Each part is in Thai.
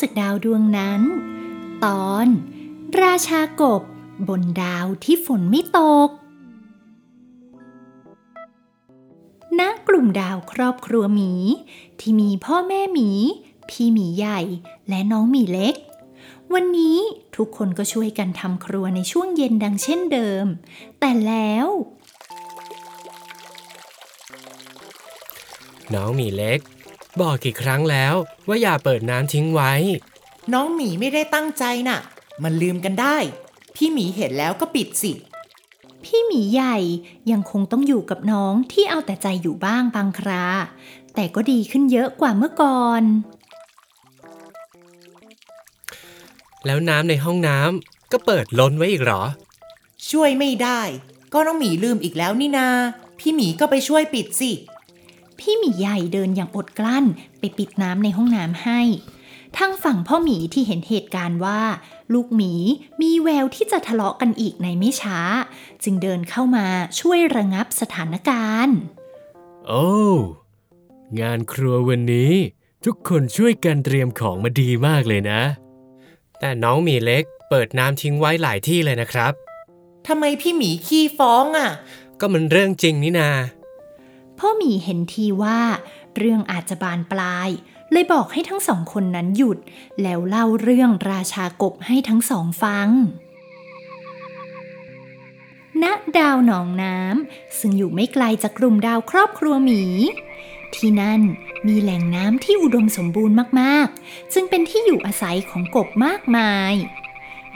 จากดาวดวงนั้น ตอน ราชากบบนดาวที่ฝนไม่ตก ณ กลุ่มดาวครอบครัวหมี ที่มีพ่อแม่หมี พี่หมีใหญ่และน้องหมีเล็กวันนี้ทุกคนก็ช่วยกันทำครัวในช่วงเย็นดังเช่นเดิม แต่แล้ว น้องหมีเล็ก บอกกี่ครั้งแล้วว่าอย่าเปิดน้ำทิ้งไว้ น้องหมีไม่ได้ตั้งใจน่ะ มันลืมกันได้ พี่หมีเห็นแล้วก็ปิดสิ พี่หมีใหญ่ยังคงต้องอยู่กับน้องที่เอาแต่ใจอยู่บ้างบางครา แต่ก็ดีขึ้นเยอะกว่าเมื่อก่อน แล้วน้ำในห้องน้ำก็เปิดล้นไว้อีกเหรอ ช่วยไม่ได้ ก็น้องหมีลืมอีกแล้วนี่นา พี่หมีก็ไปช่วยปิดสิ พี่หมีใหญ่เดินอย่างอดกลั้น ไปปิดน้ำในห้องน้ำให้ทางฝั่งพ่อหมีที่เห็นเหตุการณ์ว่า ลูกหมีมีแววที่จะทะเลาะกันอีกในไม่ช้า จึงเดินเข้ามาช่วยระงับสถานการณ์ โอ้งานครัววันนี้ ทุกคนช่วยกันเตรียมของมาดีมากเลยนะ แต่น้องหมีเล็กเปิดน้ำทิ้งไว้หลายที่เลยนะครับทำไมพี่หมีขี้ฟ้องอะ ก็มันเรื่องจริงนี่นา พ่อหมีเห็นทีว่า เรื่องอาจจะบานปลาย เลยบอกให้ทั้งสองคนนั้นหยุด แล้วเล่าเรื่องราชากบให้ทั้งสองฟังณดาวหนองน้ำซึ่งอยู่ไม่ไกลจากกลุ่มดาวครอบครัวหมี ที่นั่นมีแหล่งน้ำที่อุดมสมบูรณ์มากๆจึงเป็นที่อยู่อาศัยของกบมากมาย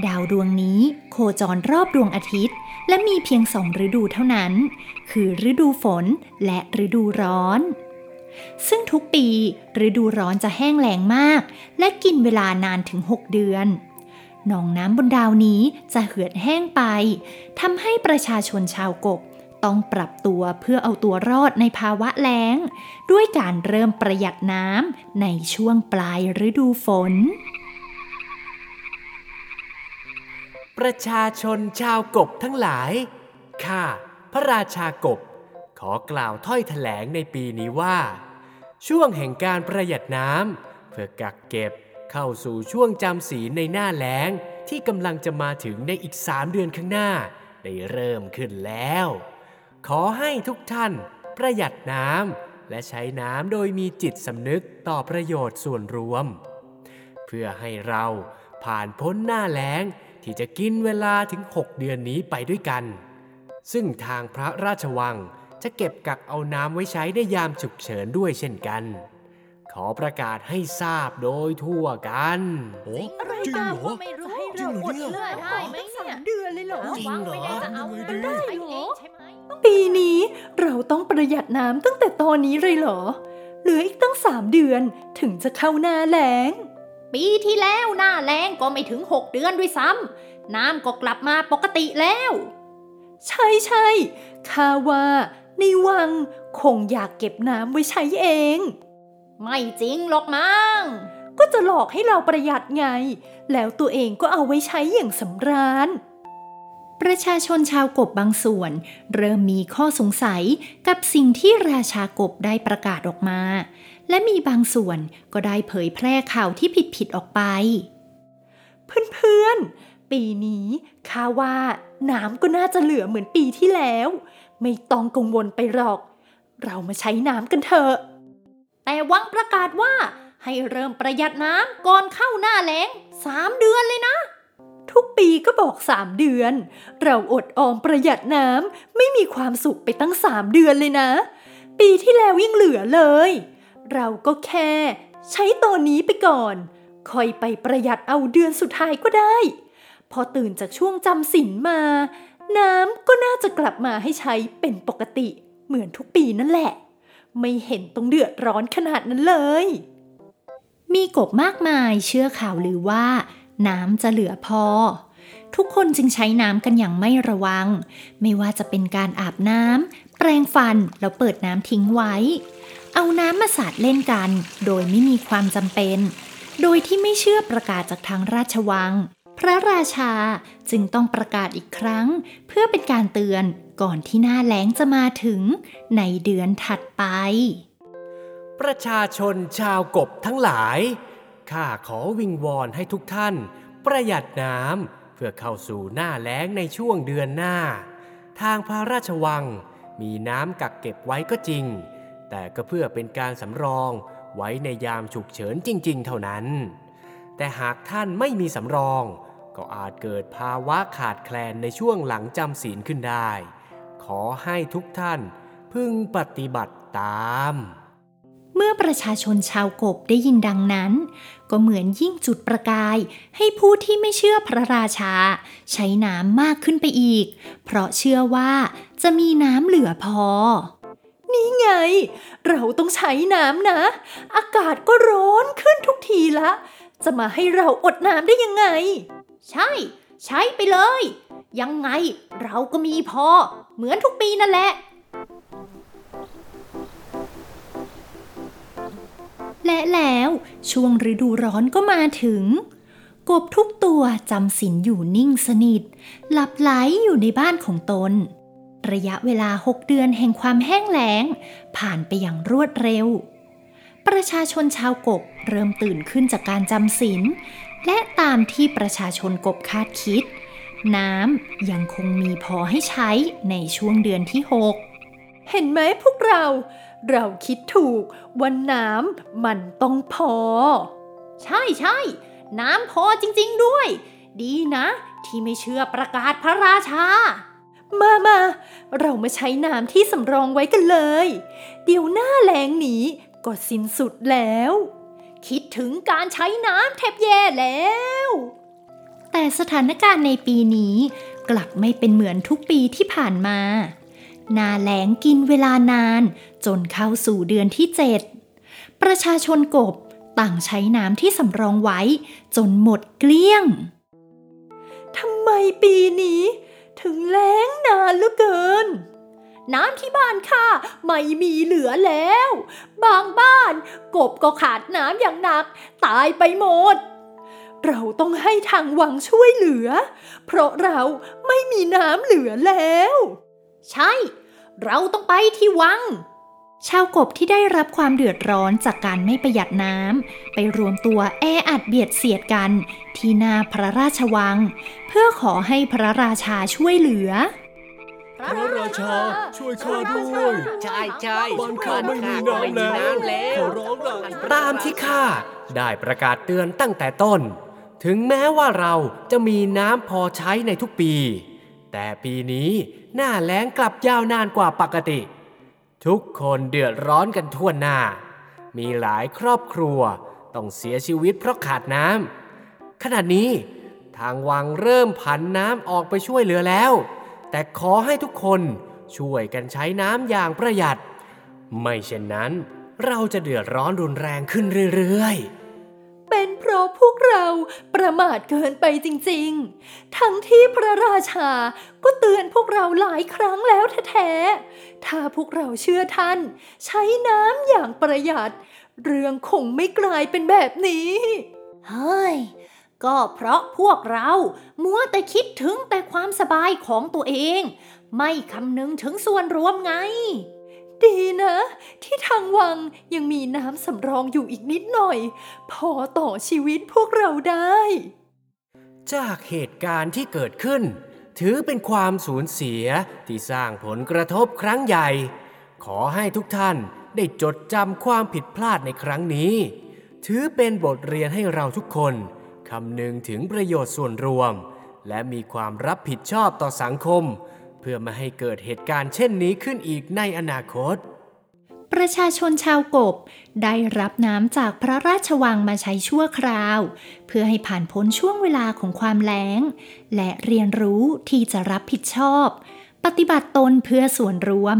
ดาวดวงนี้โคจรรอบดวงอาทิตย์ และมีเพียงสองฤดูเท่านั้น คือฤดูฝนและฤดูร้อน ซึ่งทุกปีฤดูร้อนจะแห้งแล้งมาก และกินเวลานานถึง 6 เดือน หนองน้ำบนดาวนี้จะเหือดแห้งไปทำให้ประชาชนชาวกบต้องปรับตัวเพื่อเอาตัวรอดในภาวะแล้ง ด้วยการเริ่มประหยัดน้ำในช่วงปลายฤดูฝน ประชาชนชาวกบทั้งหลาย ข้า พระราชากบ ขอกล่าวถ้อยแถลงในปีนี้ว่า ช่วงแห่งการประหยัดน้ำเพื่อกักเก็บเข้าสู่ช่วงจำศีลในหน้าแล้งที่กำลังจะมาถึงในอีกสามเดือนข้างหน้า ได้เริ่มขึ้นแล้ว ขอให้ทุกท่านประหยัดน้ำและใช้น้ำโดยมีจิตสำนึกต่อประโยชน์ส่วนรวม เพื่อให้เราผ่านพ้นหน้าแล้ง ที่จะกินเวลาถึง 6 เดือนนี้ไปด้วยกัน ซึ่งทางพระราชวังจะเก็บกักเอาน้ำไว้ใช้ในยามฉุกเฉินด้วยเช่นกัน ขอประกาศให้ทราบโดยทั่วกันโอ้อะไรจริงกันเหรอไม่รู้จริงเหรออดเนี่ยเชื่อได้ไหมสาเนี่ยมเดือนเลยเหรอวางไว้ได้จะเอาจริงเหรอได้เหรอใช่ไหมปีนี้เราต้องประหยัดน้ำตั้งแต่ตอนนี้เลยเหรอ เหลืออีกตั้งสามเดือนถึงจะเข้าหน้าแล้ง ปีที่แล้วหน้าแล้งก็ไม่ถึง6เดือนด้วยซ้ำน้ำก็กลับมาปกติแล้ว ใช่ใช่ข้าว่าในวังคงอยากเก็บน้ำไว้ใช้เอง ไม่จริงหรอกมั้งก็จะหลอกให้เราประหยัดไง แล้วตัวเองก็เอาไว้ใช้อย่างสำราญ ประชาชนชาวกบบางส่วน เริ่มมีข้อสงสัยกับสิ่งที่ราชากบได้ประกาศออกมา และมีบางส่วนก็ได้เผยแพร่ข่าวที่ผิดๆออกไป เพื่อนๆ ปีนี้ข้าว่าน้ำก็น่าจะเหลือเหมือนปีที่แล้ว ไม่ต้องกังวลไปหรอก เรามาใช้น้ำกันเถอะ แต่วังประกาศว่าให้เริ่มประหยัดน้ำก่อนเข้าหน้าแล้งสามเดือนเลยนะ ทุกปีก็บอกสามเดือน เราอดออมประหยัดน้ำไม่มีความสุขไปตั้งสามเดือนเลยนะ ปีที่แล้วยิ่งเหลือเลย เราก็แค่ ใช้ตอนนี้ไปก่อน ค่อยไปประหยัดเอาเดือนสุดท้ายก็ได้ พอตื่นจากช่วงจำศีลมา น้ำก็น่าจะกลับมาให้ใช้เป็นปกติเหมือนทุกปีนั่นแหละ ไม่เห็นต้องเดือดร้อนขนาดนั้นเลยมีกบมากมายเชื่อข่าวลือว่า น้ำจะเหลือพอ ทุกคนจึงใช้น้ำกันอย่างไม่ระวัง ไม่ว่าจะเป็นการอาบน้ำแปรงฟันแล้วเปิดน้ำทิ้งไว้ เอาน้ำมาสาดเล่นกัน โดยไม่มีความจำเป็น โดยที่ไม่เชื่อประกาศจากทางราชวัง พระราชาจึงต้องประกาศอีกครั้ง เพื่อเป็นการเตือนก่อนที่หน้าแล้งจะมาถึงในเดือนถัดไป ประชาชนชาวกบทั้งหลาย ข้าขอวิงวอนให้ทุกท่าน ประหยัดน้ำเพื่อเข้าสู่หน้าแล้งในช่วงเดือนหน้า ทางพระราชวังมีน้ำกักเก็บไว้ก็จริง แต่ก็เพื่อเป็นการสำรองไว้ในยามฉุกเฉินจริง ๆ เท่านั้น แต่หากท่านไม่มีสำรอง ก็อาจเกิดภาวะขาดแคลนในช่วงหลังจำศีลขึ้นได้ ขอให้ทุกท่านพึงปฏิบัติตาม เมื่อประชาชนชาวกบได้ยินดังนั้น ก็เหมือนยิ่งจุดประกาย ให้ผู้ที่ไม่เชื่อพระราชา ใช้น้ำมากขึ้นไปอีก เพราะเชื่อว่าจะมีน้ำเหลือพอ นี่ไง เราต้องใช้น้ำนะ อากาศก็ร้อนขึ้นทุกทีละ จะมาให้เราอดน้ำได้ยังไง ใช่ ใช้ไปเลย ยังไงเราก็มีพอ เหมือนทุกปีนั่นแหละ และแล้วช่วงฤดูร้อนก็มาถึง กบทุกตัวจำศีลอยู่นิ่งสนิท หลับไหลอยู่ในบ้านของตน ระยะเวลาหกเดือนแห่งความแห้งแล้ง ผ่านไปอย่างรวดเร็ว ประชาชนชาวกบเริ่มตื่นขึ้นจากการจำศีลและตามที่ประชาชนกบคาดคิด น้ำยังคงมีพอให้ใช้ในช่วงเดือนที่หกเห็นไหมพวกเรา เราคิดถูกว่าน้ำมันต้องพอ ใช่ใช่น้ำพอจริง ๆ ด้วย ดีนะ ที่ไม่เชื่อประกาศพระราชา มามาเรามาใช้น้ำที่สำรองไว้กันเลย เดี๋ยวหน้าแล้งนี้ก็สิ้นสุดแล้ว คิดถึงการใช้น้ำแทบแย่แล้ว แต่สถานการณ์ในปีนี้กลับไม่เป็นเหมือนทุกปีที่ผ่านมาห นาแหลงกินเวลานาน จนเข้าสู่เดือนที่เจ็ดประชาชนกบต่างใช้น้ำที่สำรองไว้ จนหมดเกลี้ยง ทำไมปีนี้ ถึงแล้งนานเหลือเกิน น้ำที่บ้านข้าไม่มีเหลือแล้ว บางบ้านกบก็ขาดน้ำอย่างหนัก ตายไปหมด เราต้องให้ทางวังช่วยเหลือ เพราะเราไม่มีน้ำเหลือแล้ว ใช่ เราต้องไปที่วัง ชาวกบที่ได้รับความเดือดร้อนจากการไม่ประหยัดน้ำไปรวมตัวแออัดเบียดเสียดกัน ที่หน้าพระราชวัง เพื่อขอให้พระราชาช่วยเหลือพระราชาช่วยข้าด้วย ใช่ใช่บ้านข้าไม่มีน้ำแล้วขอร้องละตามที่ข้าได้ประกาศเตือนตั้งแต่ต้น ถึงแม้ว่าเราจะมีน้ำพอใช้ในทุกปี แต่ปีนี้หน้าแล้งกลับยาวนานกว่าปกติ ทุกคนเดือดร้อนกันทั่วหน้า มีหลายครอบครัวต้องเสียชีวิตเพราะขาดน้ำขณะนี้ทางวังเริ่มผันน้ำออกไปช่วยเหลือแล้ว แต่ขอให้ทุกคนช่วยกันใช้น้ำอย่างประหยัด ไม่เช่นนั้นเราจะเดือดร้อนรุนแรงขึ้นเรื่อยๆ ราะพวกเราประมาทเกินไปจริงๆ ทั้งที่พระราชาก็เตือนพวกเราหลายครั้งแล้วแท้ๆ ถ้าพวกเราเชื่อท่าน ใช้น้ำอย่างประหยัด เรื่องคงไม่กลายเป็นแบบนี้เฮ้ยก็เพราะพวกเรามัวแต่คิดถึงแต่ความสบายของตัวเอง ไม่คำนึงถึงส่วนรวมไง ดีนะ ที่ทางวังยังมีน้ำสำรองอยู่อีกนิดหน่อย พอต่อชีวิตพวกเราได้ จากเหตุการณ์ที่เกิดขึ้น ถือเป็นความสูญเสียที่สร้างผลกระทบครั้งใหญ่ ขอให้ทุกท่านได้จดจำความผิดพลาดในครั้งนี้ ถือเป็นบทเรียนให้เราทุกคนคำนึงถึงประโยชน์ส่วนรวม และมีความรับผิดชอบต่อสังคม พื่อไม่ให้เกิดเหตุการณ์เช่นนี้ขึ้นอีกในอนาคต ประชาชนชาวกบได้รับน้ำจากพระราชวังมาใช้ชั่วคราว เพื่อให้ผ่านพ้นช่วงเวลาของความแล้ง และเรียนรู้ที่จะรับผิดชอบ ปฏิบัติตนเพื่อส่วนรวม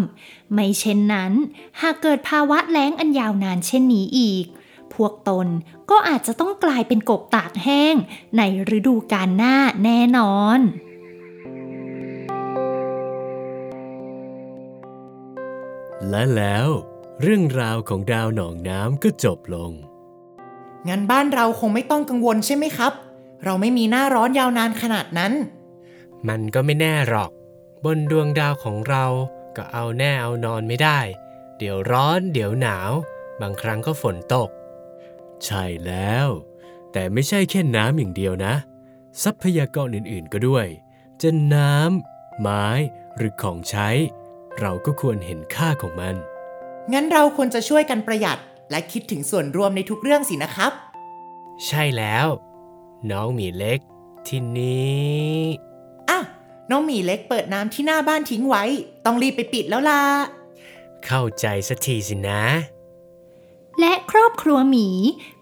ไม่เช่นนั้น หากเกิดภาวะแล้งอันยาวนานเช่นนี้อีก พวกตนก็อาจจะต้องกลายเป็นกบตากแห้ง ในฤดูกาลหน้าแน่นอน และแล้ว เรื่องราวของดาวหนองน้ำก็จบลง งั้นบ้านเราคงไม่ต้องกังวลใช่ไหมครับ เราไม่มีหน้าร้อนยาวนานขนาดนั้น มันก็ไม่แน่หรอก บนดวงดาวของเราก็เอาแน่เอานอนไม่ได้ เดี๋ยวร้อนเดี๋ยวหนาว บางครั้งก็ฝนตก ใช่แล้ว แต่ไม่ใช่แค่น้ำอย่างเดียวนะ ทรัพยากรอื่นๆก็ด้วย จะน้ำไม้หรือของใช้ เราก็ควรเห็นค่าของมัน งั้นเราควรจะช่วยกันประหยัดและคิดถึงส่วนรวมในทุกเรื่องสินะครับ ใช่แล้ว น้องหมีเล็ก ที่นี้อะน้องหมีเล็กเปิดน้ำที่หน้าบ้านทิ้งไว้ ต้องรีบไปปิดแล้วล่ะ เข้าใจสักทีสินะ และครอบครัวหมี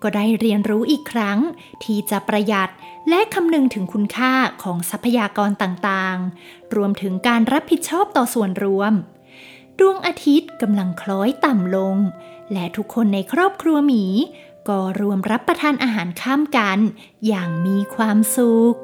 ก็ได้เรียนรู้อีกครั้ง ที่จะประหยัดและคำนึงถึงคุณค่าของทรัพยากรต่างๆ รวมถึงการรับผิดชอบต่อส่วนรวม ดวงอาทิตย์กำลังคล้อยต่ำลง และทุกคนในครอบครัวหมี ก็รวมรับประทานอาหารข้ามกัน อย่างมีความสุข